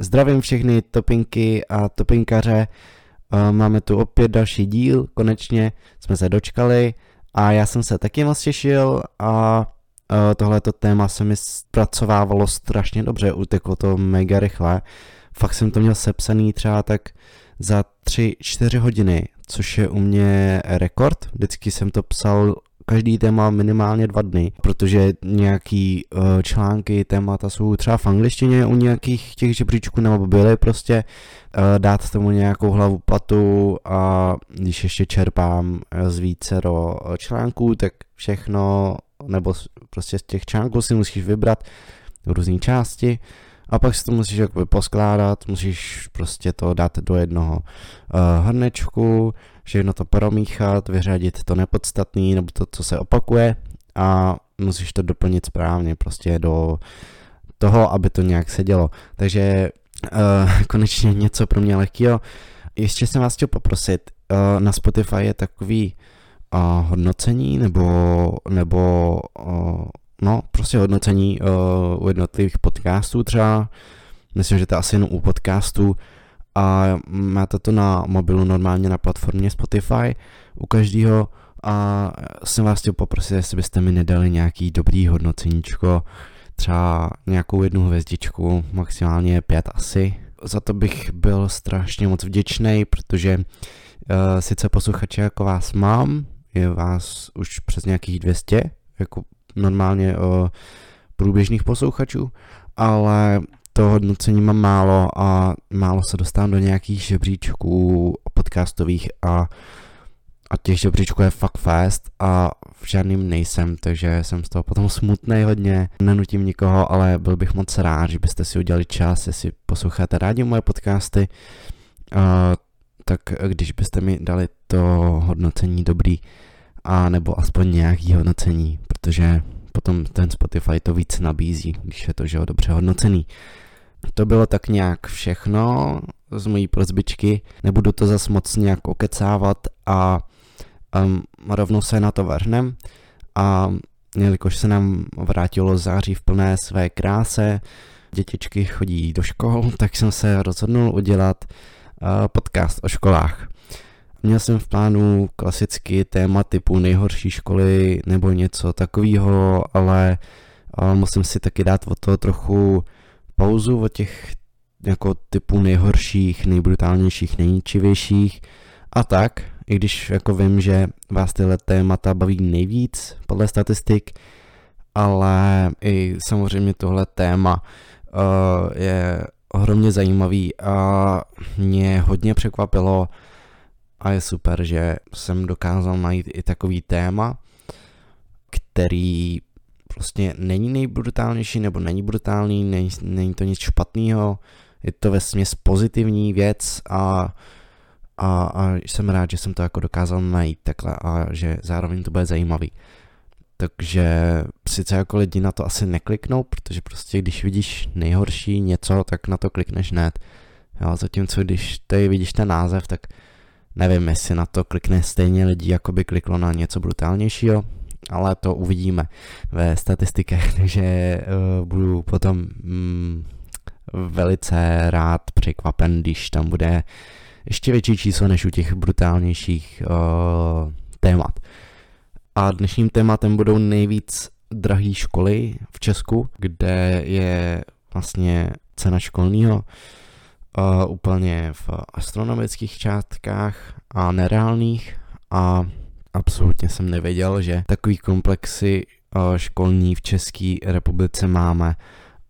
Zdravím všechny topinky a topinkaře. Máme tu opět další díl, konečně jsme se dočkali a já jsem se taky moc těšil a tohleto téma se mi zpracovávalo strašně dobře, uteklo to mega rychle. Fakt jsem to měl sepsaný třeba tak za 3-4 hodiny, což je u mě rekord. Vždycky jsem to psal každý téma minimálně dva dny, protože nějaký uh, články, témata jsou třeba v angličtině u nějakých těch žebříčků nebo byly prostě uh, dát tomu nějakou hlavu platu a když ještě čerpám z více do článků, tak všechno nebo prostě z těch článků si musíš vybrat různé části a pak si to musíš jakoby poskládat, musíš prostě to dát do jednoho uh, hrnečku, všechno to promíchat, vyřadit to nepodstatné nebo to, co se opakuje a musíš to doplnit správně prostě do toho, aby to nějak sedělo. Takže uh, konečně něco pro mě lehkého. Ještě jsem vás chtěl poprosit, uh, na Spotify je takový uh, hodnocení nebo, nebo uh, no, prostě hodnocení uh, u jednotlivých podcastů třeba. Myslím, že to asi jenom u podcastů a máte to na mobilu normálně na platformě Spotify u každého a jsem vás chtěl poprosit, jestli byste mi nedali nějaký dobrý hodnoceníčko, třeba nějakou jednu hvězdičku, maximálně pět asi. Za to bych byl strašně moc vděčný, protože uh, sice posluchače jako vás mám, je vás už přes nějakých 200, jako normálně uh, průběžných posluchačů, ale to hodnocení mám málo a málo se dostávám do nějakých žebříčků podcastových a, a těch žebříčků je fakt fast a v žádným nejsem, takže jsem z toho potom smutný hodně, nenutím nikoho, ale byl bych moc rád, že byste si udělali čas, jestli posloucháte rádi moje podcasty, uh, tak když byste mi dali to hodnocení dobrý, a nebo aspoň nějaký hodnocení, protože potom ten Spotify to víc nabízí, když je to, že jo, dobře hodnocený. To bylo tak nějak všechno z mojí prozbičky, nebudu to zas moc nějak okecávat a um, rovnou se na to vrhnem a jelikož se nám vrátilo září v plné své kráse, dětičky chodí do škol, tak jsem se rozhodnul udělat uh, podcast o školách. Měl jsem v plánu klasicky téma typu nejhorší školy nebo něco takového, ale uh, musím si taky dát od toho trochu pauzu od těch jako typů nejhorších, nejbrutálnějších, nejničivějších a tak, i když jako vím, že vás tyhle témata baví nejvíc podle statistik, ale i samozřejmě tohle téma uh, je ohromně zajímavý a mě hodně překvapilo a je super, že jsem dokázal najít i takový téma, který prostě není nejbrutálnější nebo není brutální, není, není to nic špatného, je to ve směs pozitivní věc a, a, a jsem rád, že jsem to jako dokázal najít takhle a že zároveň to bude zajímavý. Takže sice jako lidi na to asi nekliknou, protože prostě když vidíš nejhorší něco, tak na to klikneš hned. Jo, zatímco když tady vidíš ten název, tak nevím, jestli na to klikne stejně lidí, jako by kliklo na něco brutálnějšího, ale to uvidíme ve statistikách, takže uh, budu potom mm, velice rád překvapen, když tam bude ještě větší číslo než u těch brutálnějších uh, témat. A dnešním tématem budou nejvíc drahé školy v Česku, kde je vlastně cena školního uh, úplně v astronomických částkách a nereálných a absolutně jsem nevěděl, že takový komplexy uh, školní v České republice máme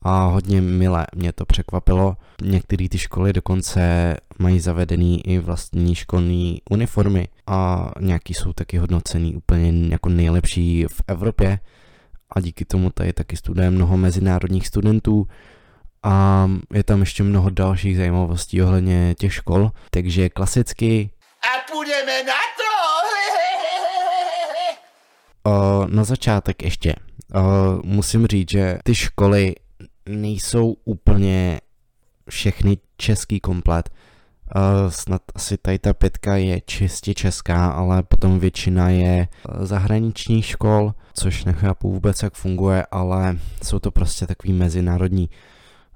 a hodně milé mě to překvapilo. Některé ty školy dokonce mají zavedený i vlastní školní uniformy a nějaký jsou taky hodnocený úplně jako nejlepší v Evropě a díky tomu tady taky studuje mnoho mezinárodních studentů a je tam ještě mnoho dalších zajímavostí ohledně těch škol, takže klasicky a půjdeme na to! O, na začátek ještě o, musím říct, že ty školy nejsou úplně všechny český komplet. Uh, snad asi tady ta pětka je čistě česká, ale potom většina je zahraničních škol, což nechápu vůbec, jak funguje, ale jsou to prostě takový mezinárodní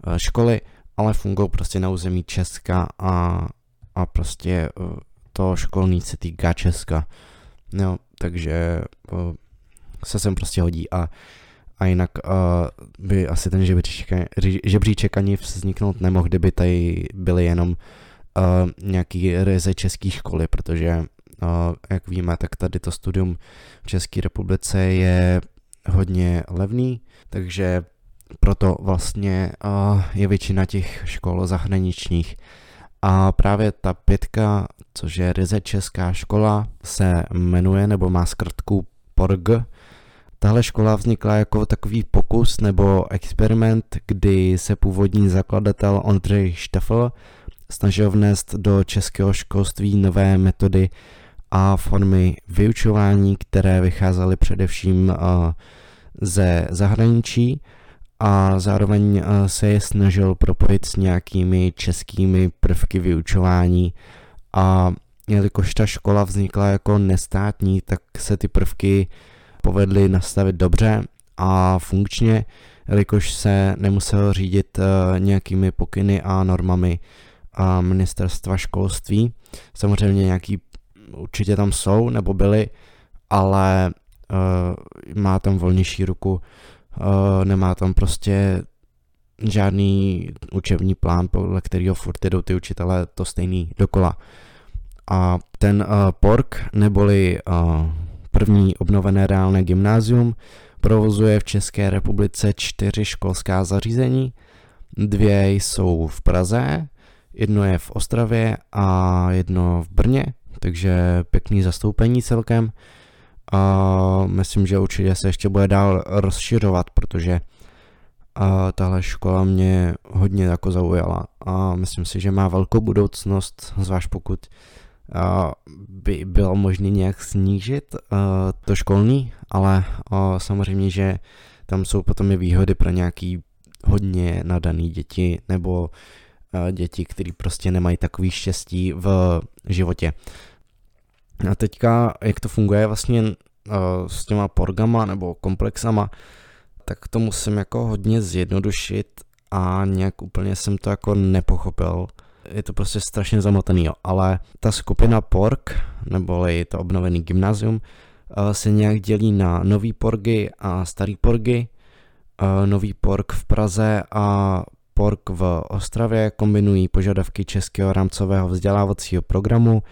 uh, školy ale fungují prostě na území Česka a, a prostě eh, to školní se týká Česka. No, takže uh, se sem prostě hodí a, a jinak uh, by asi ten žebříček, žebříček ani vzniknout nemohl, kdyby tady byly jenom uh, nějaký ryze české školy, protože uh, jak víme, tak tady to studium v České republice je hodně levný, takže proto vlastně uh, je většina těch škol zahraničních. A právě ta pětka, což je ryze česká škola, se jmenuje nebo má zkrtku PORG. Tahle škola vznikla jako takový pokus nebo experiment, kdy se původní zakladatel Ondřej Štefl snažil vnést do českého školství nové metody a formy vyučování, které vycházely především ze zahraničí a zároveň se je snažil propojit s nějakými českými prvky vyučování a jelikož ta škola vznikla jako nestátní, tak se ty prvky povedly nastavit dobře a funkčně, jelikož se nemusel řídit nějakými pokyny a normami a ministerstva školství. Samozřejmě nějaký určitě tam jsou nebo byly, ale má tam volnější ruku, nemá tam prostě žádný učební plán, podle kterého furt jdou ty učitelé to stejný dokola. A ten uh, PORK, neboli uh, první obnovené reálné gymnázium, provozuje v České republice čtyři školská zařízení. Dvě jsou v Praze, jedno je v Ostravě a jedno v Brně, takže pěkný zastoupení celkem. A myslím, že určitě se ještě bude dál rozšiřovat, protože a tahle škola mě hodně jako zaujala a myslím si, že má velkou budoucnost, zvlášť pokud a by bylo možné nějak snížit a, to školní, ale a, samozřejmě, že tam jsou potom i výhody pro nějaký hodně nadaný děti nebo děti, které prostě nemají takový štěstí v životě. A teďka, jak to funguje vlastně s těma porgama nebo komplexama, tak to musím jako hodně zjednodušit a nějak úplně jsem to jako nepochopil. Je to prostě strašně zamotaný, jo. ale ta skupina pork, neboli to obnovený gymnázium, se nějak dělí na nový porgy a starý porgy. Nový pork v Praze a PORK v Ostravě kombinují požadavky českého rámcového vzdělávacího programu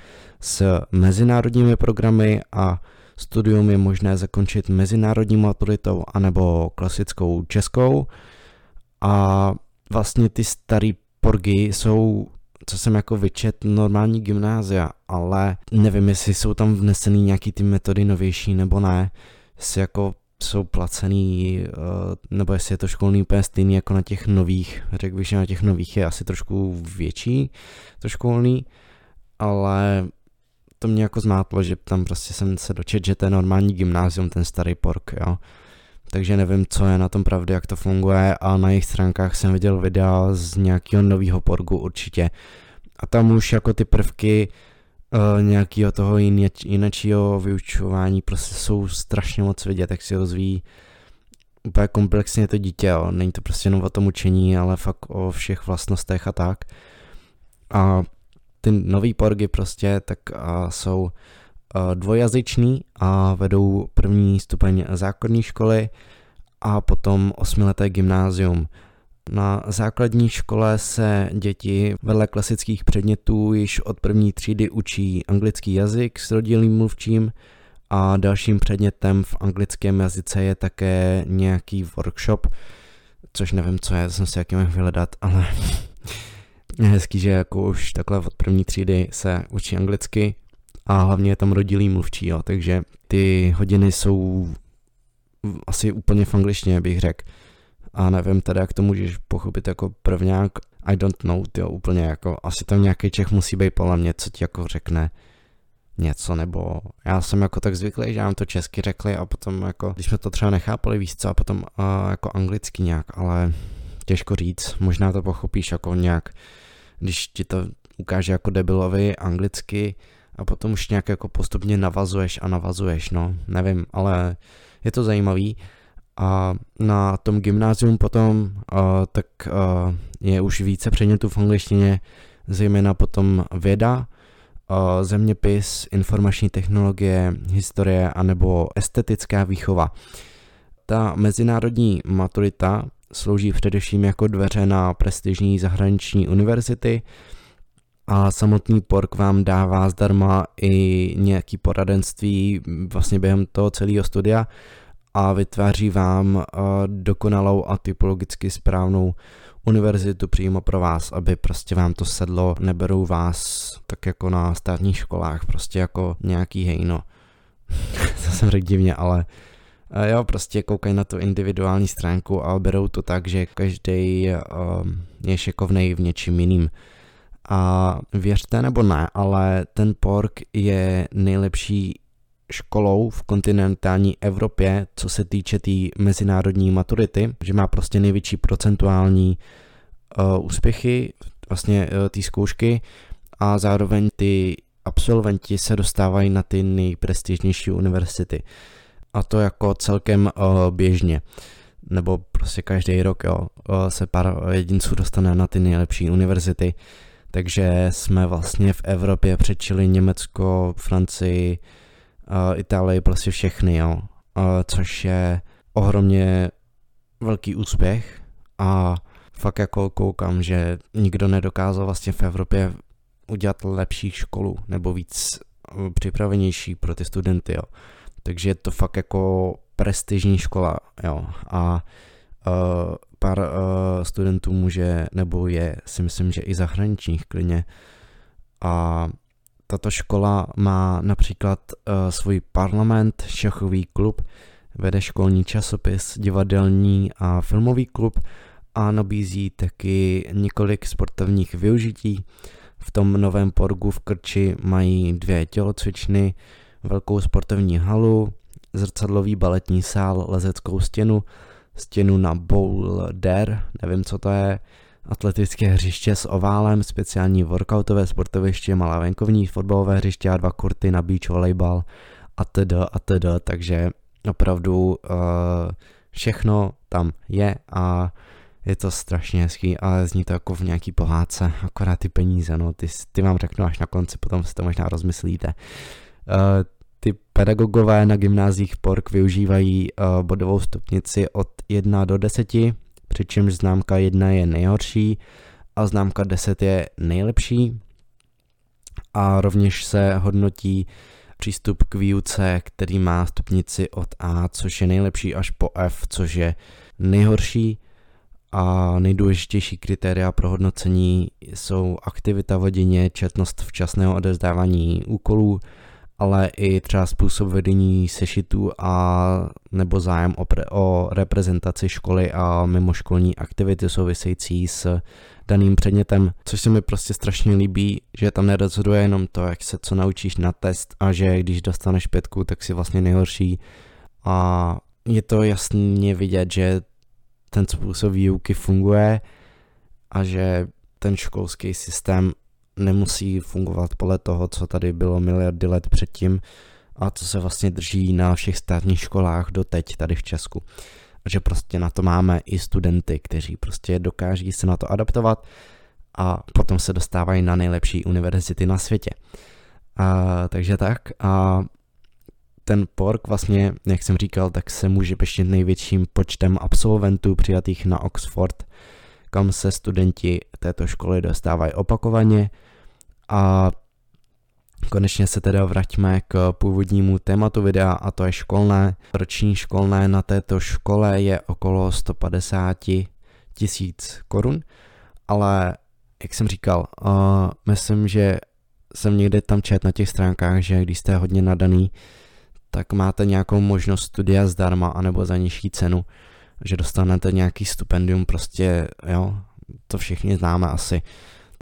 s mezinárodními programy a studium je možné zakončit mezinárodní maturitou anebo klasickou českou. A vlastně ty staré porgy jsou, co jsem jako vyčet, normální gymnázia, ale nevím, jestli jsou tam vnesený nějaký ty metody novější nebo ne. Jestli jako jsou placený, eh, nebo jestli je to školný úplně stejný jako na těch nových. Řekl bych, že na těch nových je asi trošku větší to školný, ale to mě jako zmátlo, že tam prostě jsem se dočet, že to je normální gymnázium, ten starý pork, jo. Takže nevím, co je na tom pravdy, jak to funguje a na jejich stránkách jsem viděl videa z nějakého nového porgu určitě. A tam už jako ty prvky uh, nějakého toho jiného vyučování prostě jsou strašně moc vidět, jak si rozvíjí úplně komplexně to dítě, jo. není to prostě jenom o tom učení, ale fakt o všech vlastnostech a tak. A ty nový porgy prostě tak uh, jsou uh, dvojazyční a vedou první stupeň základní školy a potom osmileté gymnázium. Na základní škole se děti vedle klasických předmětů již od první třídy učí anglický jazyk s rodilým mluvčím a dalším předmětem v anglickém jazyce je také nějaký workshop, což nevím, co je, jsem si jaký mám vyhledat, ale hezký, že jako už takhle od první třídy se učí anglicky a hlavně je tam rodilý mluvčí, jo, takže ty hodiny jsou asi úplně v angličtině, bych řekl a nevím teda, jak to můžeš pochopit jako prvňák, I don't know, jo, úplně jako, asi tam nějaký Čech musí být podle mě, co ti jako řekne něco, nebo já jsem jako tak zvyklý, že nám to česky řekli a potom jako, když jsme to třeba nechápali víc co, a potom uh, jako anglicky nějak, ale těžko říct, možná to pochopíš jako nějak, když ti to ukáže jako debilovi anglicky a potom už nějak jako postupně navazuješ a navazuješ, no, nevím, ale je to zajímavý A na tom gymnázium potom uh, tak uh, je už více předmětů v angličtině, zejména potom věda, uh, zeměpis, informační technologie, historie anebo estetická výchova. Ta mezinárodní maturita slouží především jako dveře na prestižní zahraniční univerzity a samotný pork vám dává zdarma i nějaký poradenství vlastně během toho celého studia a vytváří vám uh, dokonalou a typologicky správnou univerzitu přímo pro vás, aby prostě vám to sedlo, neberou vás tak jako na státních školách, prostě jako nějaký hejno. to jsem řekl divně, ale uh, jo, prostě koukají na tu individuální stránku a berou to tak, že každý uh, je šekovnej v něčím jiným. A věřte nebo ne, ale ten pork je nejlepší školou v kontinentální Evropě, co se týče té tý mezinárodní maturity, že má prostě největší procentuální uh, úspěchy vlastně uh, té zkoušky a zároveň ty absolventi se dostávají na ty nejprestižnější univerzity. A to jako celkem uh, běžně. Nebo prostě každý rok jo, se pár jedinců dostane na ty nejlepší univerzity. Takže jsme vlastně v Evropě přečili Německo, Francii, Itálii, prostě všechny, jo. Což je ohromně velký úspěch a fakt jako koukám, že nikdo nedokázal vlastně v Evropě udělat lepší školu nebo víc připravenější pro ty studenty, jo. Takže je to fakt jako prestižní škola, jo. A uh, pár uh, studentů může, nebo je, si myslím, že i zahraničních klidně. A tato škola má například uh, svůj parlament, šachový klub, vede školní časopis, divadelní a filmový klub a nabízí taky několik sportovních využití. V tom novém porgu v Krči mají dvě tělocvičny, velkou sportovní halu, zrcadlový baletní sál, lezeckou stěnu, stěnu na boulder, nevím co to je, atletické hřiště s oválem, speciální workoutové sportoviště, malá venkovní fotbalové hřiště a dva kurty na beach volejbal a td. a td. Takže opravdu uh, všechno tam je a je to strašně hezký, ale zní to jako v nějaký pohádce, akorát ty peníze, no, ty, ty vám řeknu až na konci, potom si to možná rozmyslíte. Uh, ty pedagogové na gymnázích PORK využívají uh, bodovou stupnici od 1 do 10, přičemž známka 1 je nejhorší a známka 10 je nejlepší. A rovněž se hodnotí přístup k výuce, který má stupnici od A, což je nejlepší, až po F, což je nejhorší. A nejdůležitější kritéria pro hodnocení jsou aktivita v hodině, četnost včasného odevzdávání úkolů, ale i třeba způsob vedení sešitů a nebo zájem o, pre, o reprezentaci školy a mimoškolní aktivity související s daným předmětem, což se mi prostě strašně líbí, že tam nerozhoduje jenom to, jak se co naučíš na test a že když dostaneš pětku, tak si vlastně nejhorší. A je to jasně vidět, že ten způsob výuky funguje a že ten školský systém nemusí fungovat podle toho, co tady bylo miliardy let předtím a co se vlastně drží na všech státních školách do teď tady v Česku. A že prostě na to máme i studenty, kteří prostě dokáží se na to adaptovat a potom se dostávají na nejlepší univerzity na světě. A, takže tak a ten PORK vlastně, jak jsem říkal, tak se může peštit největším počtem absolventů přijatých na Oxford, kam se studenti této školy dostávají opakovaně a konečně se teda vraťme k původnímu tématu videa a to je školné. Roční školné na této škole je okolo 150 tisíc korun, ale jak jsem říkal, uh, myslím, že jsem někde tam čet na těch stránkách, že když jste hodně nadaný, tak máte nějakou možnost studia zdarma anebo za nižší cenu, že dostanete nějaký stipendium, prostě jo, to všichni známe asi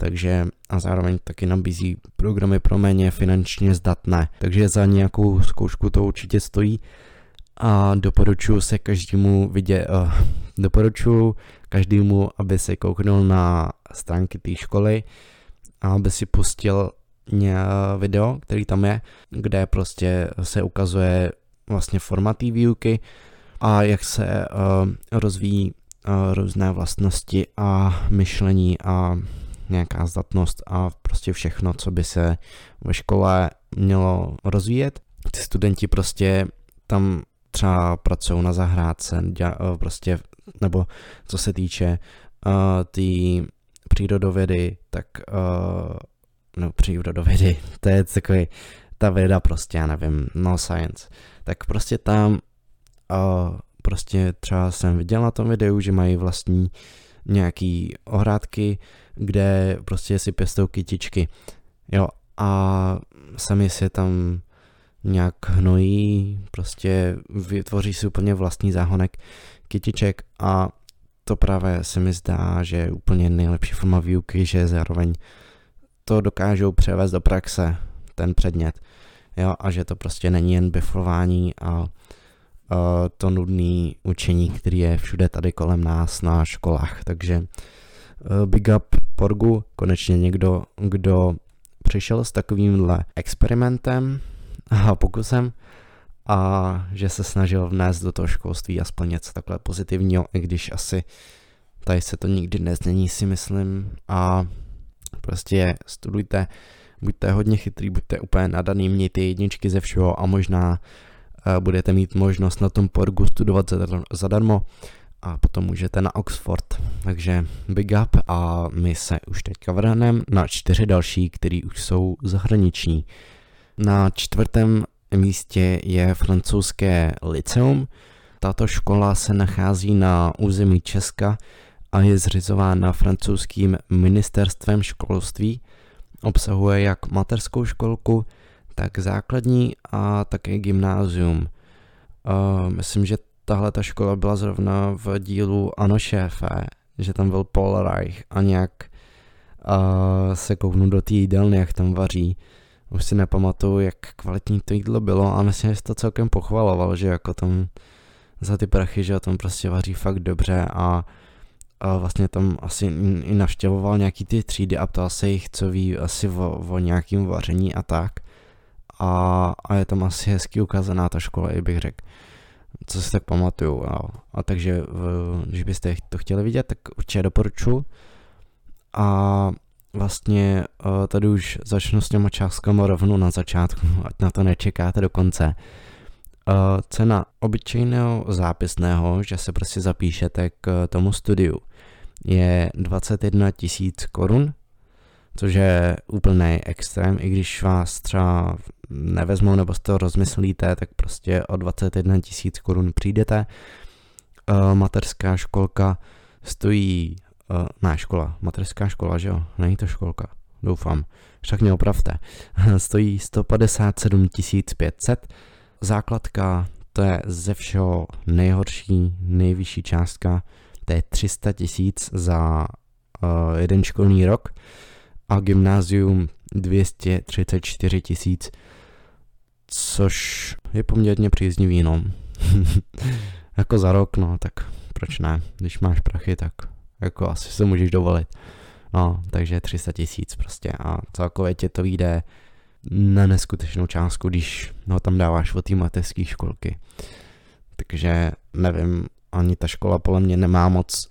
takže a zároveň taky nabízí programy pro méně finančně zdatné, takže za nějakou zkoušku to určitě stojí a doporučuji se každému vidět, uh, doporučuji každému, aby se kouknul na stránky té školy a aby si pustil video, který tam je, kde prostě se ukazuje vlastně format výuky, a jak se uh, rozvíjí uh, různé vlastnosti a myšlení a nějaká zdatnost a prostě všechno, co by se ve škole mělo rozvíjet. Ty studenti prostě tam třeba pracují na zahrádce, děla, prostě, nebo co se týče uh, ty přírodovědy, tak uh, no přírodovědy, to je takový ta věda prostě, já nevím, no science, tak prostě tam uh, prostě třeba jsem viděl na tom videu, že mají vlastní nějaký ohrádky, kde prostě si pěstou kytičky, jo, a sami si tam nějak hnojí, prostě vytvoří si úplně vlastní záhonek kytiček a to právě se mi zdá, že je úplně nejlepší forma výuky, že zároveň to dokážou převést do praxe, ten předmět. Jo, a že to prostě není jen biflování a to nudné učení, který je všude tady kolem nás na školách. Takže uh, big up Porgu, konečně někdo, kdo přišel s takovýmhle experimentem a pokusem a že se snažil vnést do toho školství aspoň něco takhle pozitivního, i když asi tady se to nikdy nezmění, si myslím. A prostě studujte, buďte hodně chytrý, buďte úplně nadaný, mějte jedničky ze všeho a možná budete mít možnost na tom porgu studovat zadarmo a potom můžete na Oxford. Takže big up a my se už teďka vrhneme na čtyři další, který už jsou zahraniční. Na čtvrtém místě je francouzské liceum. Tato škola se nachází na území Česka a je zřizována francouzským ministerstvem školství. Obsahuje jak materskou školku, tak základní a také gymnázium. Uh, myslím, že tahle ta škola byla zrovna v dílu Ano šéfe, že tam byl Paul Reich a nějak se kouknu do té jídelny, jak tam vaří už si nepamatuju, jak kvalitní to jídlo bylo a myslím, že to celkem pochvaloval, že jako tam za ty prachy, že tam prostě vaří fakt dobře a, a vlastně tam asi i navštěvoval nějaký ty třídy a ptal se jich, co ví asi o, o nějakým vaření a tak. A, a je tam asi hezky ukázaná ta škola, i bych řekl co si tak pamatuju. A, a takže, když byste to chtěli vidět, tak určitě doporučuji. A vlastně uh, tady už začnu s těma částkama rovnou na začátku, ať na to nečekáte do konce. Uh, cena obyčejného zápisného, že se prostě zapíšete k tomu studiu, je 21 tisíc korun, což je úplný extrém, i když vás třeba nevezmou nebo z toho rozmyslíte, tak prostě o 21 tisíc korun přijdete. Uh, materská školka stojí uh, ne, škola, mateřská škola, že jo? Není to školka, doufám. Však mě opravte. Stojí 157 500. Základka, to je ze všeho nejhorší, nejvyšší částka, to je 300 tisíc za uh, jeden školní rok a gymnázium 234 tisíc, což je poměrně příznivý, no. jako za rok, no, tak proč ne? Když máš prachy, tak jako asi se můžeš dovolit. No, takže 300 tisíc prostě a celkově tě to vyjde na neskutečnou částku, když ho tam dáváš od té mateřské školky. Takže nevím, ani ta škola podle mě nemá moc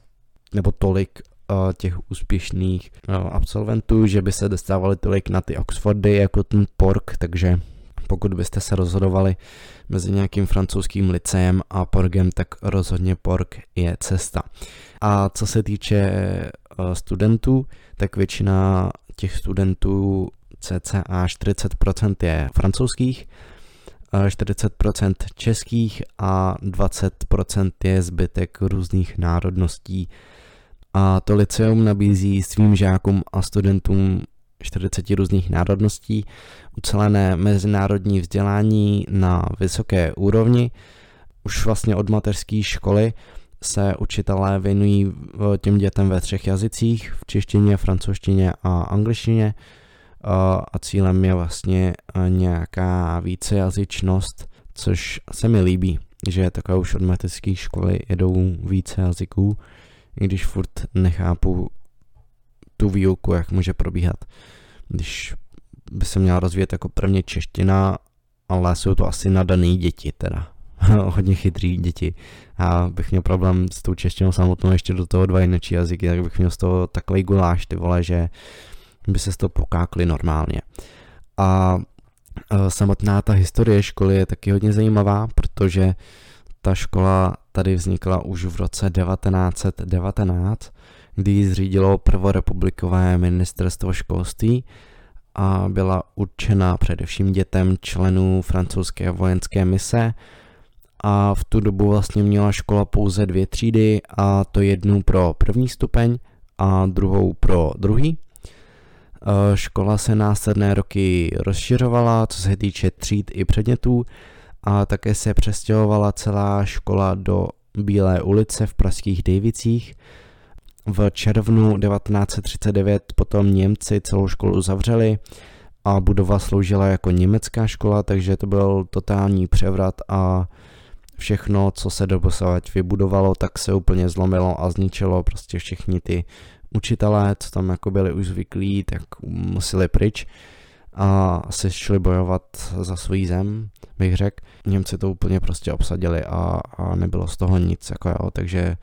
nebo tolik uh, těch úspěšných uh, absolventů, že by se dostávali tolik na ty Oxfordy jako ten Pork, takže pokud byste se rozhodovali mezi nějakým francouzským liceem a Porgem, tak rozhodně Porg je cesta. A co se týče eh, studentů, tak většina těch studentů cca 40% je francouzských, 40% českých a 20% je zbytek různých národností. A to liceum nabízí svým žákům a studentům 40 různých národností ucelené mezinárodní vzdělání na vysoké úrovni. Už vlastně od mateřské školy se učitelé věnují těm dětem ve třech jazycích, v češtině, francouzštině a angličtině a cílem je vlastně nějaká vícejazyčnost, což se mi líbí, že takové už od mateřské školy jedou více jazyků, i když furt nechápu tu výuku, jak může probíhat, když by se měla rozvíjet jako prvně čeština, ale jsou to asi nadaný děti teda. hodně chytrý děti. A bych měl problém s tou češtinou samotnou ještě do toho dva jiné jazyky, tak bych měl z toho takový guláš, ty vole, že by se z toho pokákli normálně. A samotná ta historie školy je taky hodně zajímavá, protože ta škola tady vznikla už v roce 1919, kdy ji zřídilo prvorepublikové ministerstvo školství a byla určena především dětem členů francouzské vojenské mise a v tu dobu vlastně měla škola pouze dvě třídy a to jednu pro první stupeň a druhou pro druhý. E, škola se následné roky rozšiřovala, co se týče tříd i předmětů a také se přestěhovala celá škola do Bílé ulice v pražských Dejvicích. V červnu 1939 potom Němci celou školu zavřeli a budova sloužila jako německá škola, takže to byl totální převrat a všechno, co se doposavať vybudovalo, tak se úplně zlomilo a zničilo prostě všichni ty učitelé, co tam jako byli už zvyklí, tak museli pryč a se šli bojovat za svůj zem, bych řekl. Němci to úplně prostě obsadili a, a nebylo z toho nic, jako jo, takže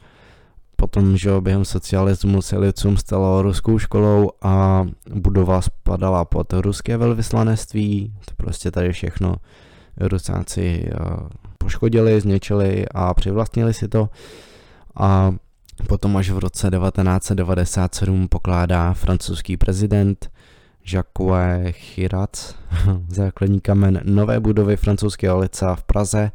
potom, že během socialismu se Licum stalo ruskou školou a budova spadala pod ruské velvyslanectví, to prostě tady všechno Rusáci poškodili, zničili a přivlastnili si to. A potom až v roce 1997 pokládá francouzský prezident Jacques Chirac základní kamen nové budovy francouzského lica v Praze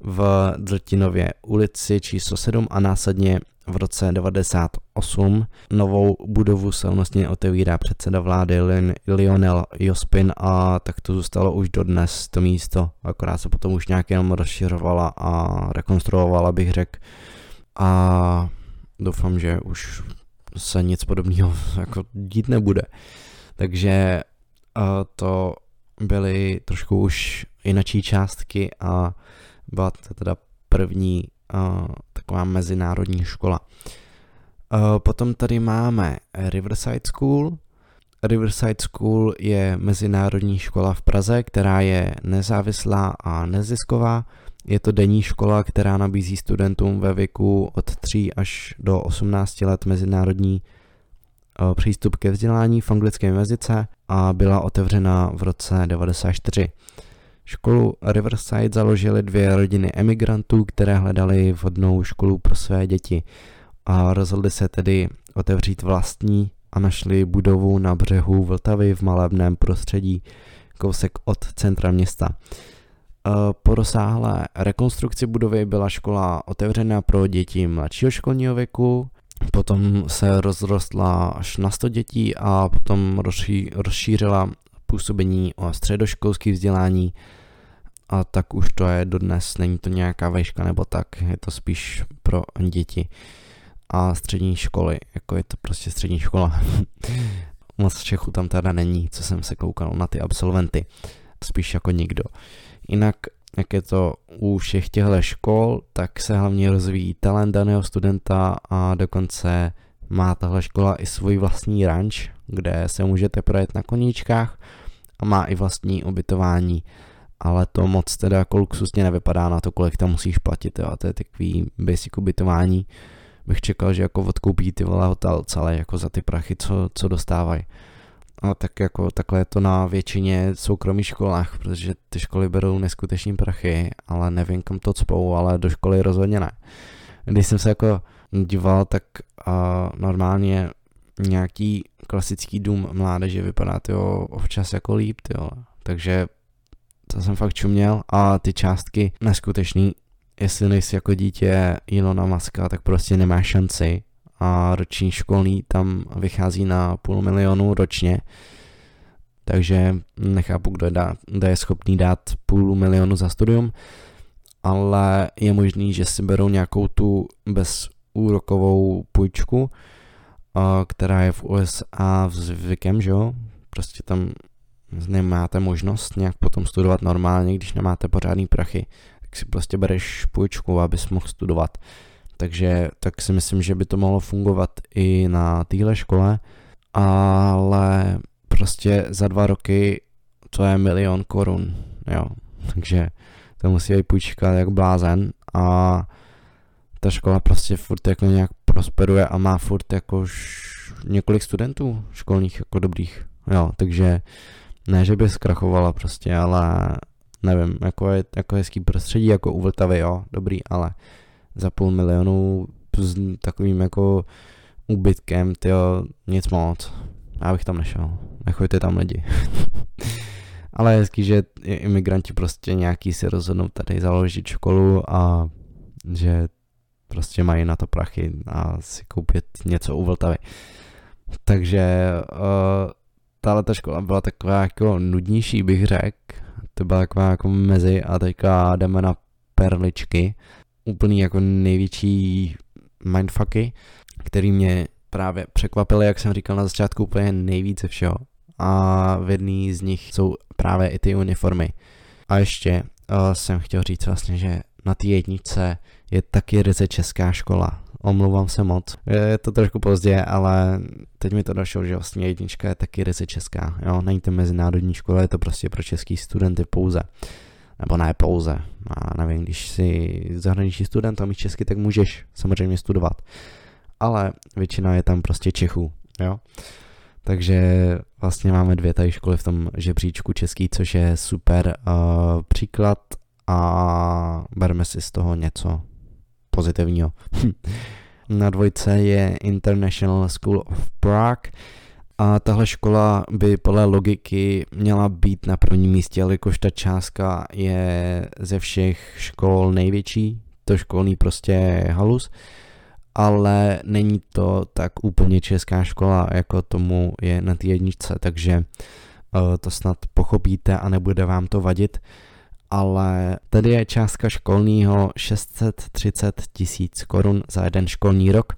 v Drtinově ulici číslo 7 a následně v roce 98 novou budovu slavnostně otevírá předseda vlády Lionel Jospin a tak to zůstalo už dodnes to místo, akorát se potom už nějak jenom rozšiřovala a rekonstruovala bych řekl a doufám, že už se nic podobného jako dít nebude. Takže to byly trošku už jinačí částky a byla to teda první taková mezinárodní škola. Uh, potom tady máme Riverside School. Riverside School je mezinárodní škola v Praze, která je nezávislá a nezisková. Je to denní škola, která nabízí studentům ve věku od 3 až do 18 let mezinárodní uh, přístup ke vzdělání v anglickém jazyce a byla otevřena v roce 1994. Školu Riverside založily dvě rodiny emigrantů, které hledali vhodnou školu pro své děti a rozhodli se tedy otevřít vlastní a našli budovu na břehu Vltavy v malebném prostředí, kousek od centra města. E, po rozsáhlé rekonstrukci budovy byla škola otevřena pro děti mladšího školního věku, potom se rozrostla až na 100 dětí a potom rozšířila působení o středoškolské vzdělání a tak už to je dodnes, není to nějaká vejška nebo tak, je to spíš pro děti a střední školy, jako je to prostě střední škola. Moc Čechů tam teda není, co jsem se koukal na ty absolventy, spíš jako nikdo. Jinak, jak je to u všech těchto škol, tak se hlavně rozvíjí talent daného studenta a dokonce má tahle škola i svůj vlastní ranč, kde se můžete projet na koníčkách a má i vlastní ubytování ale to moc teda jako luxusně nevypadá na to, kolik tam musíš platit, jo. a to je takový basic ubytování. Bych čekal, že jako odkoupí ty vole hotel celé jako za ty prachy, co, co dostávají. A tak jako takhle je to na většině soukromých školách, protože ty školy berou neskutečný prachy, ale nevím kam to cpou, ale do školy rozhodně ne. Když jsem se jako díval, tak uh, normálně nějaký klasický dům mládeže vypadá tyjo, občas jako líp, tyjo. takže to jsem fakt čuměl. A ty částky neskutečný, jestli nejsi jako dítě Ilona Maska, tak prostě nemáš šanci. A roční školní tam vychází na půl milionu ročně, takže nechápu, kdo je, dá, kdo je schopný dát půl milionu za studium, ale je možný, že si berou nějakou tu bezúrokovou půjčku, která je v USA zvykem, že jo, prostě tam nemáte možnost nějak potom studovat normálně, když nemáte pořádný prachy, tak si prostě bereš půjčku, abys mohl studovat. Takže tak si myslím, že by to mohlo fungovat i na téhle škole, ale prostě za dva roky to je milion korun, jo. Takže to musí být půjčka jak blázen a ta škola prostě furt jako nějak prosperuje a má furt jako několik studentů školních jako dobrých, jo, takže ne, že by zkrachovala prostě, ale nevím, jako je, jako hezký prostředí, jako u Vltavy, jo, dobrý, ale za půl milionu s takovým jako úbytkem, tyjo, nic moc. Já bych tam nešel. Nechoďte tam lidi. ale je hezký, že imigranti prostě nějaký si rozhodnou tady založit školu a že prostě mají na to prachy a si koupit něco u Vltavy. Takže uh, tahle ta škola byla taková jako nudnější, bych řekl. To byla taková jako mezi a teďka jdeme na perličky. Úplný jako největší mindfucky, který mě právě překvapily, jak jsem říkal na začátku, úplně nejvíce všeho. A v jedný z nich jsou právě i ty uniformy. A ještě uh, jsem chtěl říct vlastně, že na té jedničce je taky ryze česká škola. Omlouvám se moc. Je to trošku pozdě, ale teď mi to došlo, že vlastně jednička je taky ryze česká. Jo, není to mezinárodní škola, je to prostě pro český studenty pouze. Nebo ne pouze. A nevím, když jsi zahraniční student a mít česky, tak můžeš samozřejmě studovat. Ale většina je tam prostě Čechů. Jo. Takže vlastně máme dvě tady školy v tom žebříčku český, což je super uh, příklad a bereme si z toho něco pozitivního. Na dvojce je International School of Prague a tahle škola by podle logiky měla být na prvním místě, jelikož ta částka je ze všech škol největší, to školní prostě halus, ale není to tak úplně česká škola, jako tomu je na té jedničce, takže uh, to snad pochopíte a nebude vám to vadit ale tady je částka školního 630 tisíc korun za jeden školní rok,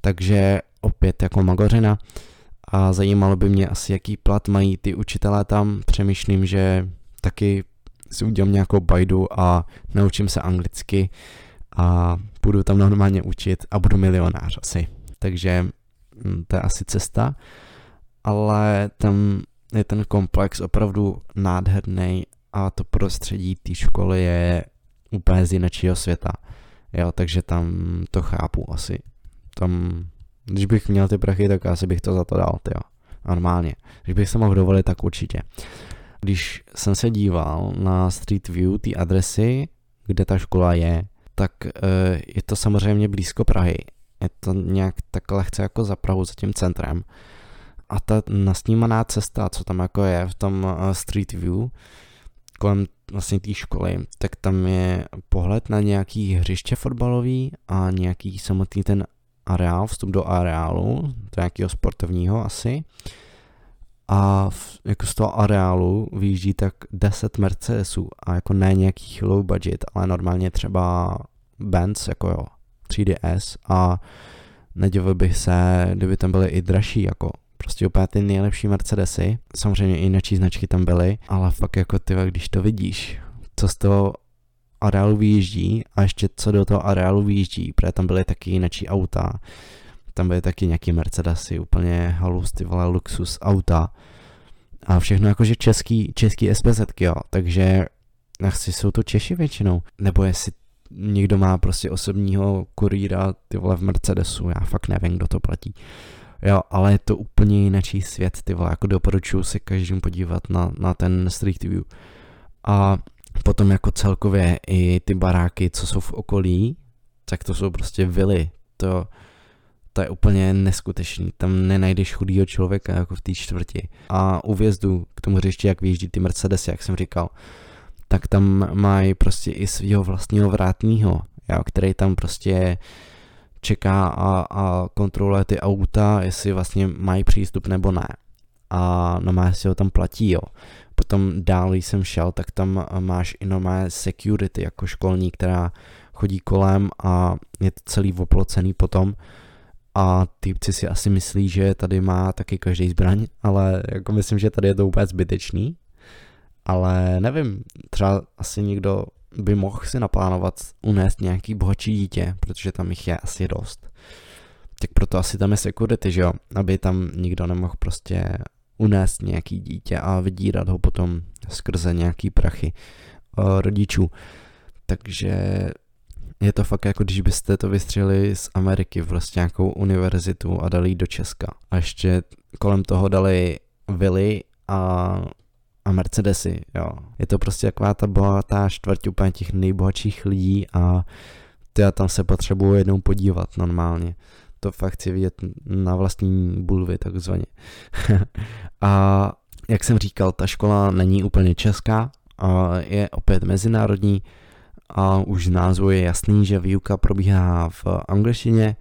takže opět jako magořina. A zajímalo by mě asi, jaký plat mají ty učitelé tam. Přemýšlím, že taky si udělám nějakou bajdu a naučím se anglicky a budu tam normálně učit a budu milionář asi. Takže hm, to je asi cesta, ale tam je ten komplex opravdu nádherný a to prostředí té školy je úplně z jiného světa. Jo, takže tam to chápu asi. Tam, když bych měl ty prachy, tak asi bych to za to dal, jo. Normálně. Když bych se mohl dovolit, tak určitě. Když jsem se díval na Street View ty adresy, kde ta škola je, tak e, je to samozřejmě blízko Prahy. Je to nějak tak lehce jako za Prahu, za tím centrem. A ta nasnímaná cesta, co tam jako je v tom uh, Street View, kolem vlastně té školy, tak tam je pohled na nějaký hřiště fotbalový a nějaký samotný ten areál, vstup do areálu, to nějakého sportovního asi. A v, jako z toho areálu vyjíždí tak 10 Mercedesů a jako ne nějaký low budget, ale normálně třeba Benz, jako jo, 3DS a nedivil bych se, kdyby tam byly i dražší, jako Prostě úplně ty nejlepší Mercedesy. Samozřejmě i jiné značky tam byly, ale fakt jako ty, když to vidíš, co z toho areálu vyjíždí a ještě co do toho areálu vyjíždí, protože tam byly taky jináčí auta, tam byly taky nějaký Mercedesy, úplně halus, ty vole, luxus auta a všechno jakože český, český SPZ, jo, takže asi jsou to Češi většinou, nebo jestli někdo má prostě osobního kurýra, ty vole v Mercedesu, já fakt nevím, kdo to platí. Jo, ale je to úplně jiný svět, ty vole, jako doporučuji si každým podívat na, na ten Street View. A potom jako celkově i ty baráky, co jsou v okolí, tak to jsou prostě vily. To, to je úplně neskutečný. Tam nenajdeš chudýho člověka jako v té čtvrti. A u vjezdu k tomu hřišti, jak vyjíždí ty Mercedes, jak jsem říkal, tak tam mají prostě i svého vlastního vrátního, jo, který tam prostě čeká a, a kontroluje ty auta, jestli vlastně mají přístup nebo ne. A normálně si ho tam platí, jo. Potom dál, jsem šel, tak tam máš i normálně security jako školní, která chodí kolem a je to celý oplocený potom. A týpci si asi myslí, že tady má taky každý zbraň, ale jako myslím, že tady je to úplně zbytečný. Ale nevím, třeba asi někdo by mohl si naplánovat unést nějaký bohatší dítě, protože tam jich je asi dost. Tak proto asi tam je security, že jo, aby tam nikdo nemohl prostě unést nějaký dítě a vydírat ho potom skrze nějaký prachy. uh, rodičů. Takže je to fakt jako když byste to vystřelili z Ameriky, prostě nějakou univerzitu a dali do Česka. A ještě kolem toho dali vily a, a Mercedesy, jo. Je to prostě taková ta bohatá čtvrť úplně těch nejbohatších lidí a já tam se potřebuji jednou podívat normálně. To fakt chci vidět na vlastní bulvy takzvaně. a jak jsem říkal, ta škola není úplně česká, a je opět mezinárodní, a už z názvu je jasný, že výuka probíhá v angličtině.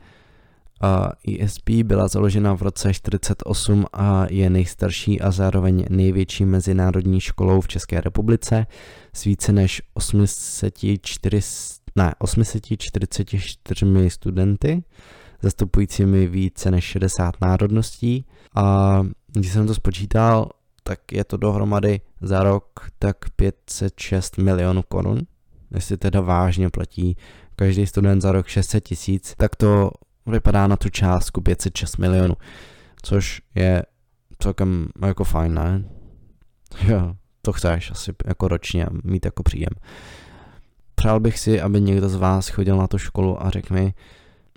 ESP byla založena v roce 1948 a je nejstarší a zároveň největší mezinárodní školou v České republice s více než 804, ne, 844 studenty, zastupujícími více než 60 národností. A když jsem to spočítal, tak je to dohromady za rok tak 506 milionů korun jestli teda vážně platí každý student za rok 600 tisíc, tak to vypadá na tu částku 506 milionů, což je celkem jako fajn, ne? Jo, to chceš asi jako ročně mít jako příjem. Přál bych si, aby někdo z vás chodil na tu školu a řekl mi,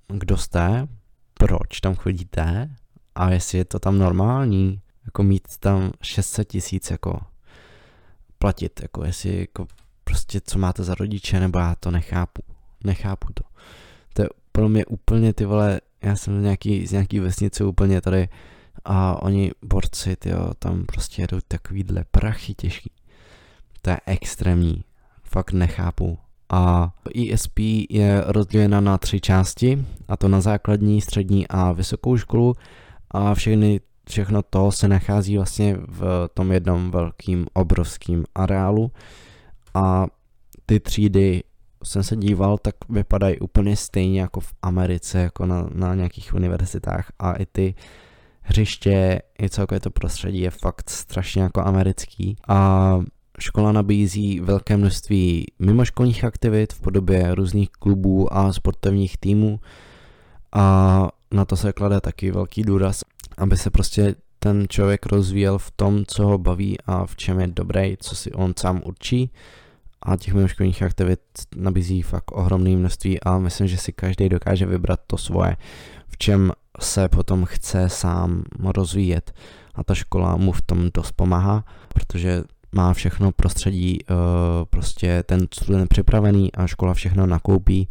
kdo jste, proč tam chodíte a jestli je to tam normální, jako mít tam 600 tisíc jako platit, jako jestli jako prostě co máte za rodiče, nebo já to nechápu. Nechápu to. Pro mě úplně ty vole, já jsem z nějaký, z nějaký vesnice úplně tady a oni borci, jo, tam prostě jedou takovýhle prachy těžký. To je extrémní. Fakt nechápu. A ESP je rozdělena na tři části, a to na základní, střední a vysokou školu a všechny, všechno to se nachází vlastně v tom jednom velkým obrovským areálu a ty třídy jsem se díval, tak vypadají úplně stejně jako v Americe, jako na, na nějakých univerzitách. A i ty hřiště, i celkové to prostředí je fakt strašně jako americký. A škola nabízí velké množství mimoškolních aktivit v podobě různých klubů a sportovních týmů. A na to se klade taky velký důraz, aby se prostě ten člověk rozvíjel v tom, co ho baví a v čem je dobrý, co si on sám určí a těch mimoškolních aktivit nabízí fakt ohromné množství a myslím, že si každý dokáže vybrat to svoje, v čem se potom chce sám rozvíjet a ta škola mu v tom dost pomáhá, protože má všechno prostředí uh, prostě ten student připravený a škola všechno nakoupí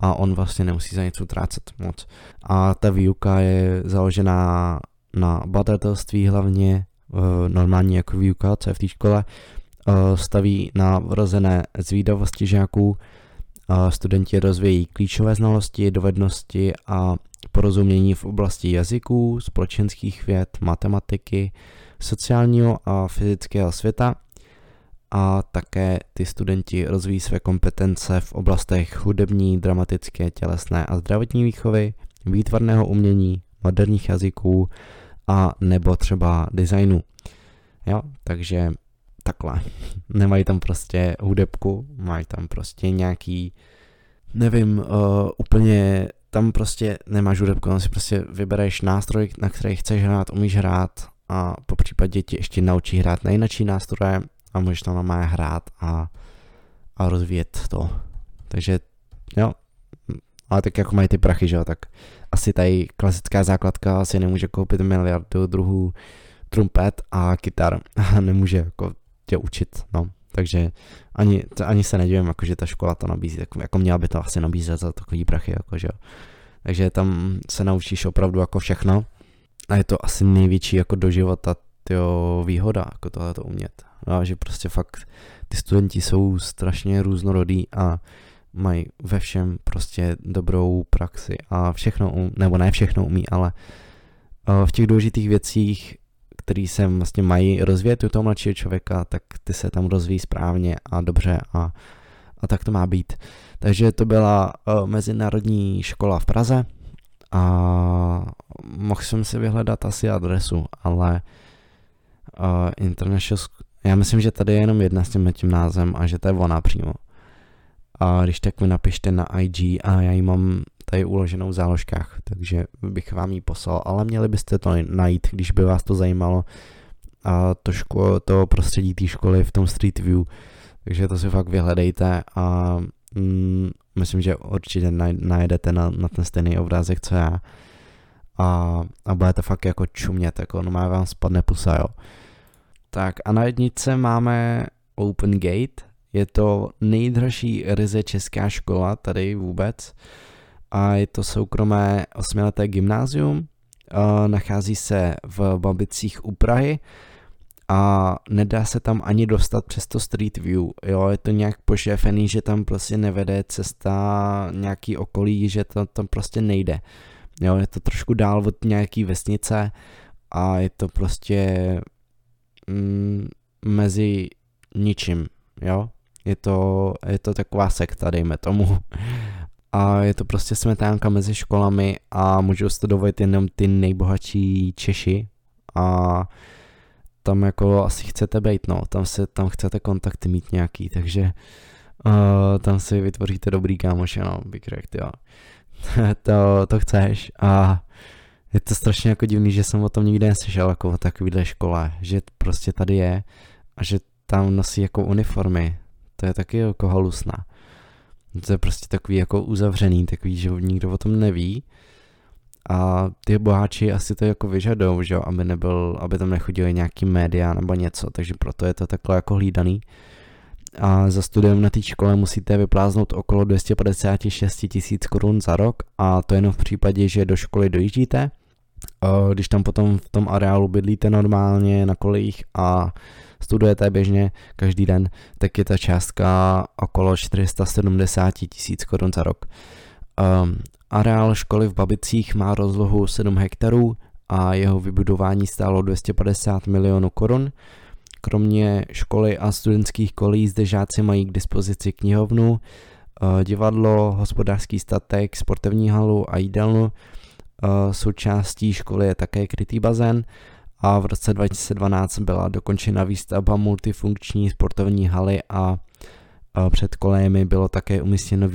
a on vlastně nemusí za něco utrácet moc. A ta výuka je založená na badatelství hlavně, uh, normální jako výuka, co je v té škole, Eh, staví na vrozené zvídavosti žáků. Eh, studenti rozvíjí klíčové znalosti, dovednosti a porozumění v oblasti jazyků, společenských věd, matematiky, sociálního a fyzického světa a také ty studenti rozvíjí své kompetence v oblastech hudební, dramatické, tělesné a zdravotní výchovy, výtvarného umění, moderních jazyků a nebo třeba designu. Jo, takže takhle. Nemají tam prostě hudebku, mají tam prostě nějaký, nevím, uh, úplně tam prostě nemáš hudebku, tam si prostě vybereš nástroj, na který chceš hrát, umíš hrát a po případě ti ještě naučí hrát nejnačí nástroje a můžeš tam normálně hrát a, a rozvíjet to. Takže jo, ale tak jako mají ty prachy, že jo, tak asi tady klasická základka asi nemůže koupit miliardu druhů trumpet a kytar a nemůže jako tě učit, no. Takže ani, to, ani se nedivím, jako, že ta škola to nabízí, tak, jako měla by to asi nabízet za takový prachy, jako, že Takže tam se naučíš opravdu jako všechno a je to asi největší jako do života tyjo, výhoda, jako tohle to umět. No, že prostě fakt ty studenti jsou strašně různorodí a mají ve všem prostě dobrou praxi a všechno, um, nebo ne všechno umí, ale uh, v těch důležitých věcích který se vlastně mají rozvíjet u toho mladšího člověka, tak ty se tam rozvíjí správně a dobře a, a tak to má být. Takže to byla uh, mezinárodní škola v Praze a mohl jsem si vyhledat asi adresu, ale uh, International já myslím, že tady je jenom jedna s tím, tím názvem a že to je ona přímo. A když tak mi napište na IG a já ji mám tady uloženou v záložkách, takže bych vám ji poslal, ale měli byste to najít, když by vás to zajímalo a to, ško- to prostředí té školy v tom Street View, Takže to si fakt vyhledejte a mm, myslím, že určitě najdete na, na ten stejný obrázek, co já. A, a budete fakt jako čumět, jako no má vám spadne pusa, jo. Tak a na jednice máme Open Gate, je to nejdražší ryze česká škola tady vůbec a je to soukromé osmileté gymnázium. Nachází se v Babicích u Prahy a nedá se tam ani dostat přes to Street View. Jo, je to nějak pošefený, že tam prostě nevede cesta nějaký okolí, že to tam prostě nejde. Jo, je to trošku dál od nějaký vesnice a je to prostě mm, mezi ničím, jo. Je to, je to taková sekta, dejme tomu. A je to prostě smetánka mezi školami a můžou studovat jenom ty nejbohatší Češi a tam jako asi chcete být, no, tam se, tam chcete kontakty mít nějaký, takže uh, tam si vytvoříte dobrý kámoše, no, bych řekl, jo. to, to chceš a je to strašně jako divný, že jsem o tom nikdy neslyšel jako o takovýhle škole, že prostě tady je a že tam nosí jako uniformy, to je taky jako halusná. To je prostě takový jako uzavřený, takový, že nikdo o tom neví. A ty boháči asi to jako vyžadou, že jo, aby nebyl, aby tam nechodili nějaký média nebo něco, takže proto je to takhle jako hlídaný. A za studium na té škole musíte vypláznout okolo 256 tisíc korun za rok a to jenom v případě, že do školy dojíždíte. Když tam potom v tom areálu bydlíte normálně na kolejích a studujete běžně každý den, tak je ta částka okolo 470 tisíc korun za rok. Um, areál školy v Babicích má rozlohu 7 hektarů a jeho vybudování stálo 250 milionů korun. Kromě školy a studentských kolí zde žáci mají k dispozici knihovnu, uh, divadlo, hospodářský statek, sportovní halu a jídelnu. Uh, součástí školy je také krytý bazén a v roce 2012 byla dokončena výstavba multifunkční sportovní haly a před kolejemi bylo také umístěno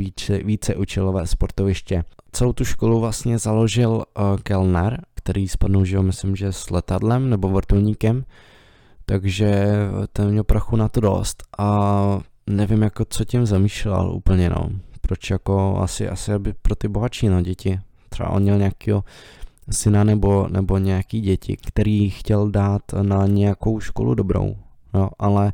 více, účelové sportoviště. Celou tu školu vlastně založil uh, Kellner, který spadnul, že myslím, že s letadlem nebo vrtulníkem, takže ten měl prachu na to dost a nevím, jako co tím zamýšlel úplně, no. Proč jako asi, asi aby pro ty bohatší, no, děti. Třeba on měl nějakého syna nebo, nebo nějaký děti, který chtěl dát na nějakou školu dobrou. Jo, ale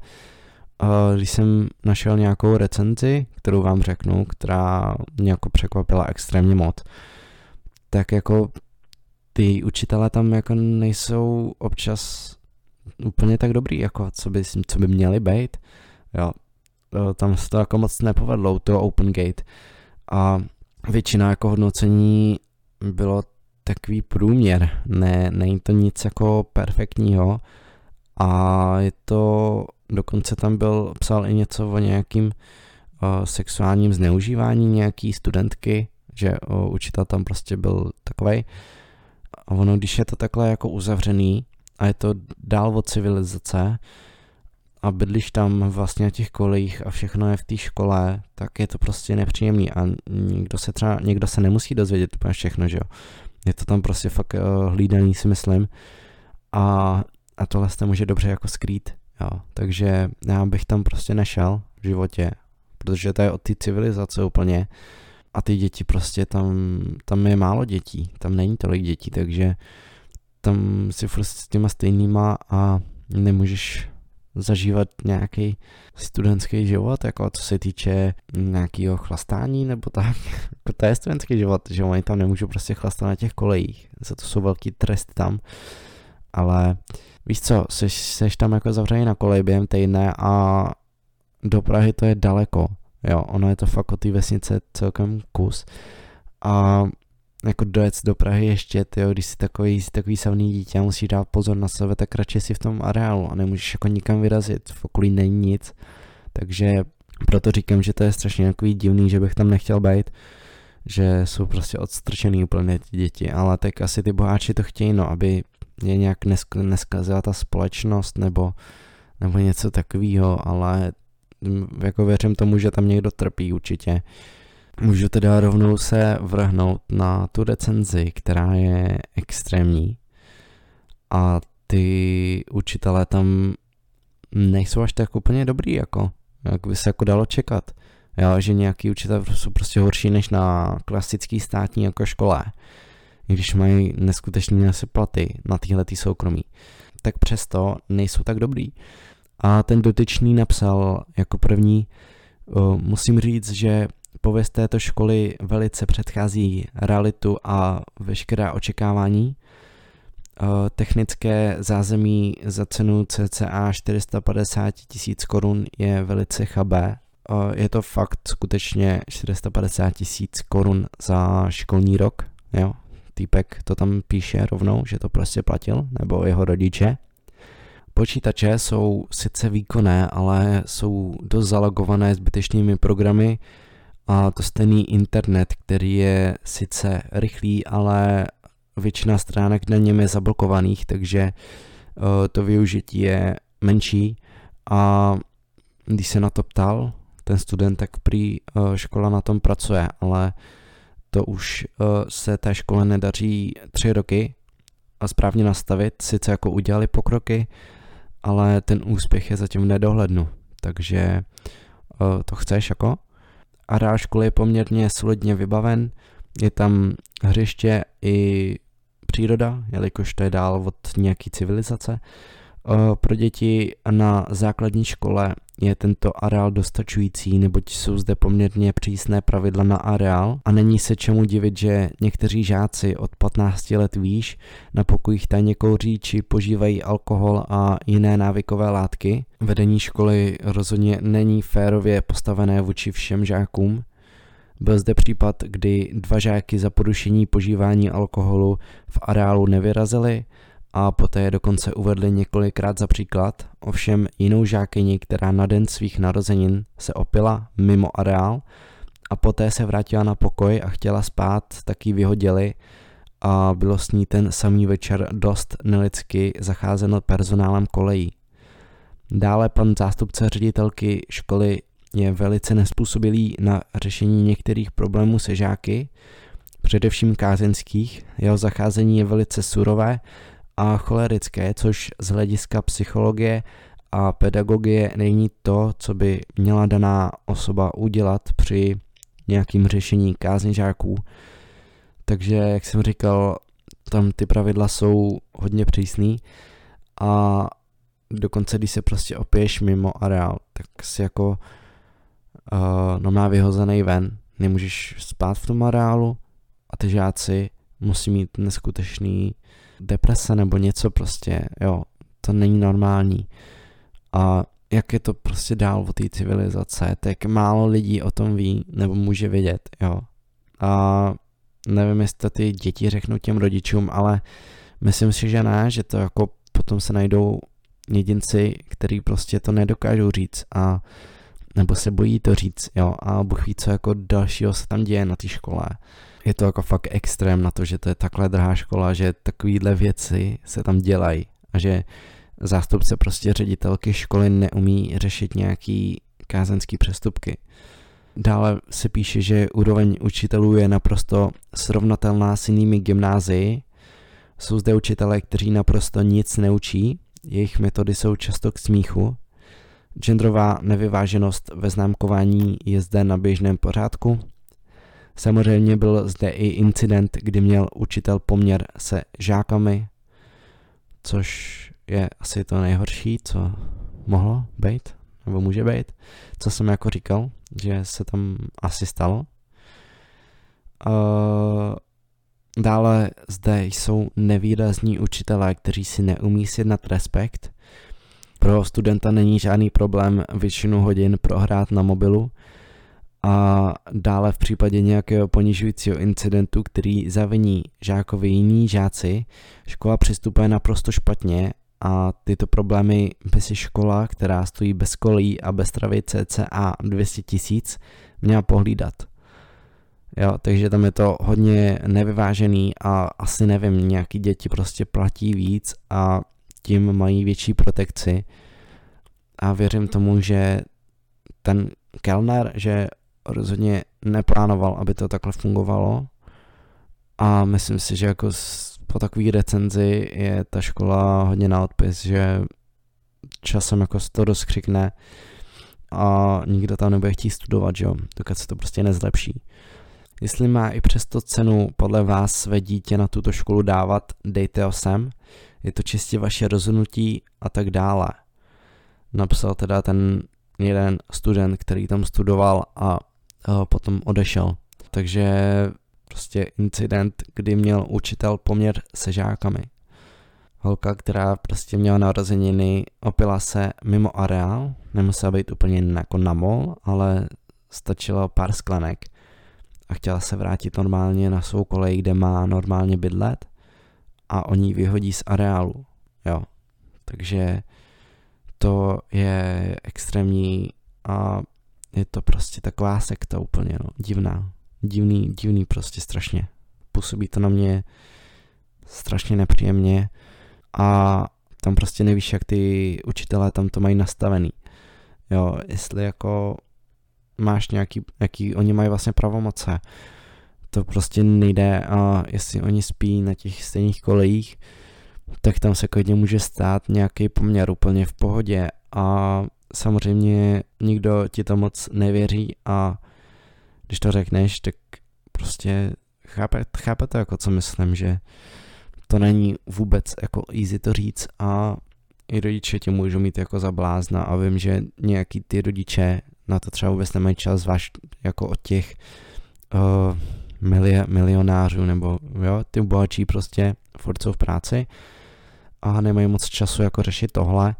uh, když jsem našel nějakou recenzi, kterou vám řeknu, která mě jako překvapila extrémně moc, tak jako ty učitelé tam jako nejsou občas úplně tak dobrý, jako co by, co by měli být. Jo, tam se to jako moc nepovedlo, to Open Gate. A většina jako hodnocení bylo takový průměr, ne, není to nic jako perfektního. A je to, dokonce tam byl, psal i něco o nějakým uh, sexuálním zneužívání nějaký studentky, že uh, učitel tam prostě byl takovej. A ono, když je to takhle jako uzavřený a je to dál od civilizace a bydlíš tam vlastně na těch kolejích a všechno je v té škole, tak je to prostě nepříjemný a někdo se třeba, někdo se nemusí dozvědět úplně všechno, že jo. Je to tam prostě fakt uh, hlídaný, si myslím. A, a tohle se může dobře jako skrýt. Jo. Takže já bych tam prostě nešel v životě, protože to je od té civilizace úplně. A ty děti prostě tam, tam je málo dětí, tam není tolik dětí, takže tam si furt s těma stejnýma a nemůžeš zažívat nějaký studentský život, jako co se týče nějakého chlastání nebo tak. Jako to je studentský život, že oni tam nemůžou prostě chlastat na těch kolejích. Za to jsou velký tresty tam. Ale víš co, seš, seš tam jako zavřený na koleji během týdne a do Prahy to je daleko. Jo, ono je to fakt od té vesnice celkem kus. A jako dojet do Prahy ještě, tyjo, když jsi takový, jsi takový savný dítě a musíš dát pozor na sebe, tak radši si v tom areálu a nemůžeš jako nikam vyrazit, v okolí není nic, takže proto říkám, že to je strašně takový divný, že bych tam nechtěl být, že jsou prostě odstrčený úplně ty děti, ale tak asi ty boháči to chtějí, no, aby je nějak nesk- neskazila ta společnost nebo, nebo něco takového, ale jako věřím tomu, že tam někdo trpí určitě, Můžu teda rovnou se vrhnout na tu recenzi, která je extrémní a ty učitelé tam nejsou až tak úplně dobrý, jako jak by se jako dalo čekat. Jo, že nějaký učitel jsou prostě horší než na klasický státní jako škole. Když mají neskutečně asi platy na tyhle ty soukromí, tak přesto nejsou tak dobrý. A ten dotyčný napsal jako první, musím říct, že pověst této školy velice předchází realitu a veškerá očekávání. Technické zázemí za cenu cca 450 tisíc korun je velice chabé. Je to fakt skutečně 450 tisíc korun za školní rok, jo. Týpek to tam píše rovnou, že to prostě platil, nebo jeho rodiče. Počítače jsou sice výkonné, ale jsou dost zalogované zbytečnými programy a to stejný internet, který je sice rychlý, ale většina stránek na něm je zablokovaných, takže uh, to využití je menší a když se na to ptal ten student, tak prý uh, škola na tom pracuje, ale to už uh, se té škole nedaří tři roky a správně nastavit, sice jako udělali pokroky, ale ten úspěch je zatím nedohlednu, takže to chceš jako? Areál školy je poměrně solidně vybaven, je tam hřiště i příroda, jelikož to je dál od nějaký civilizace. Uh, pro děti na základní škole je tento areál dostačující, neboť jsou zde poměrně přísné pravidla na areál a není se čemu divit, že někteří žáci od 15 let výš na pokojích tajně kouří či požívají alkohol a jiné návykové látky. Vedení školy rozhodně není férově postavené vůči všem žákům. Byl zde případ, kdy dva žáky za porušení požívání alkoholu v areálu nevyrazili, a poté je dokonce uvedli několikrát za příklad, ovšem jinou žákyni, která na den svých narozenin se opila mimo areál a poté se vrátila na pokoj a chtěla spát, tak ji vyhodili a bylo s ní ten samý večer dost nelidsky zacházeno personálem kolejí. Dále pan zástupce ředitelky školy je velice nespůsobilý na řešení některých problémů se žáky, především kázenských. Jeho zacházení je velice surové a cholerické, což z hlediska psychologie a pedagogie není to, co by měla daná osoba udělat při nějakým řešení kázně žáků. Takže, jak jsem říkal, tam ty pravidla jsou hodně přísný a dokonce, když se prostě opiješ mimo areál, tak si jako uh, no má vyhozený ven, nemůžeš spát v tom areálu a ty žáci musí mít neskutečný deprese nebo něco prostě, jo, to není normální. A jak je to prostě dál od té civilizace, tak málo lidí o tom ví nebo může vědět, jo. A nevím, jestli ty děti řeknou těm rodičům, ale myslím si, že ne, že to jako potom se najdou jedinci, který prostě to nedokážou říct a nebo se bojí to říct, jo, a Bůh ví, co jako dalšího se tam děje na té škole je to jako fakt extrém na to, že to je takhle drahá škola, že takovýhle věci se tam dělají a že zástupce prostě ředitelky školy neumí řešit nějaký kázenský přestupky. Dále se píše, že úroveň učitelů je naprosto srovnatelná s jinými gymnázii. Jsou zde učitelé, kteří naprosto nic neučí, jejich metody jsou často k smíchu. Genderová nevyváženost ve známkování je zde na běžném pořádku. Samozřejmě byl zde i incident, kdy měl učitel poměr se žákami, což je asi to nejhorší, co mohlo být, nebo může být, co jsem jako říkal, že se tam asi stalo. Uh, dále zde jsou nevýrazní učitelé, kteří si neumí sjednat respekt. Pro studenta není žádný problém většinu hodin prohrát na mobilu, a dále v případě nějakého ponižujícího incidentu, který zaviní žákovi jiní žáci, škola přistupuje naprosto špatně a tyto problémy by si škola, která stojí bez kolí a bez travy cca 200 tisíc, měla pohlídat. Jo, takže tam je to hodně nevyvážený a asi nevím, nějaký děti prostě platí víc a tím mají větší protekci a věřím tomu, že ten Kellner, že rozhodně neplánoval, aby to takhle fungovalo a myslím si, že jako po takové recenzi je ta škola hodně na odpis, že časem jako to rozkřikne a nikdo tam nebude chtít studovat, jo, dokud se to prostě nezlepší. Jestli má i přesto cenu podle vás své dítě na tuto školu dávat, dejte ho sem. Je to čistě vaše rozhodnutí a tak dále. Napsal teda ten jeden student, který tam studoval a potom odešel. Takže prostě incident, kdy měl učitel poměr se žákami. Holka, která prostě měla narozeniny, opila se mimo areál, nemusela být úplně jako na mol, ale stačilo pár sklenek a chtěla se vrátit normálně na svou kolej, kde má normálně bydlet a oni vyhodí z areálu, jo. Takže to je extrémní a je to prostě taková sekta úplně, no, divná. Divný, divný prostě strašně. Působí to na mě strašně nepříjemně a tam prostě nevíš, jak ty učitelé tam to mají nastavený. Jo, jestli jako máš nějaký, jaký oni mají vlastně pravomoce. To prostě nejde a jestli oni spí na těch stejných kolejích, tak tam se klidně může stát nějaký poměr úplně v pohodě a samozřejmě nikdo ti to moc nevěří a když to řekneš, tak prostě chápe, chápe to jako co myslím, že to není vůbec jako easy to říct a i rodiče tě můžou mít jako za blázna a vím, že nějaký ty rodiče na to třeba vůbec nemají čas, zvlášť jako od těch uh, mili- milionářů nebo jo, ty bohatší prostě furt jsou v práci a nemají moc času jako řešit tohle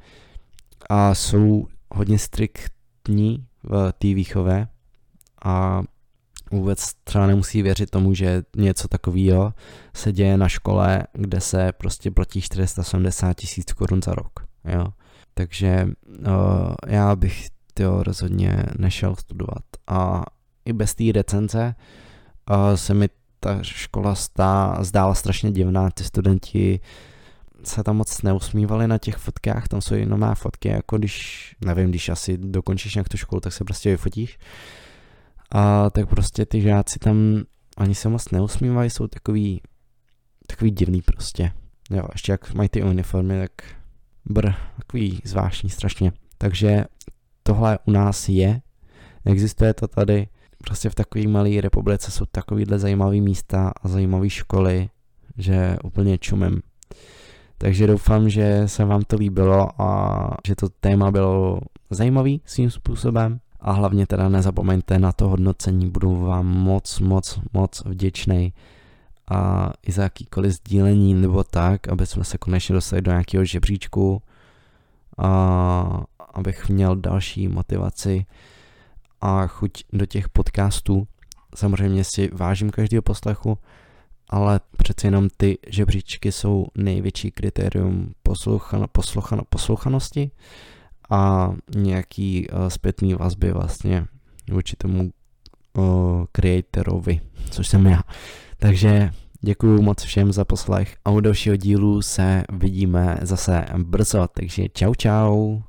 a jsou hodně striktní v té výchově a vůbec třeba nemusí věřit tomu, že něco takového se děje na škole, kde se prostě platí 470 tisíc korun za rok. Jo? Takže uh, já bych to rozhodně nešel studovat. A i bez té recenze uh, se mi ta škola stá, zdála strašně divná. Ty studenti se tam moc neusmívali na těch fotkách, tam jsou jenom má fotky, jako když, nevím, když asi dokončíš nějak tu školu, tak se prostě vyfotíš. A tak prostě ty žáci tam ani se moc neusmívají, jsou takový, takový divný prostě. Jo, ještě jak mají ty uniformy, tak br, takový zvláštní strašně. Takže tohle u nás je, existuje to tady, prostě v takové malé republice jsou takovýhle zajímavé místa a zajímavé školy, že úplně čumem. Takže doufám, že se vám to líbilo a že to téma bylo zajímavý svým způsobem. A hlavně teda nezapomeňte na to hodnocení, budu vám moc, moc, moc vděčný a i za jakýkoliv sdílení nebo tak, aby jsme se konečně dostali do nějakého žebříčku a abych měl další motivaci a chuť do těch podcastů. Samozřejmě si vážím každého poslechu, ale přece jenom ty žebříčky jsou největší kritérium posluchano, posluchano, posluchanosti a nějaký uh, zpětný vazby vlastně vůči tomu uh, creatorovi, což jsem já. Takže děkuji moc všem za poslech a u dalšího dílu se vidíme zase brzo, takže čau čau.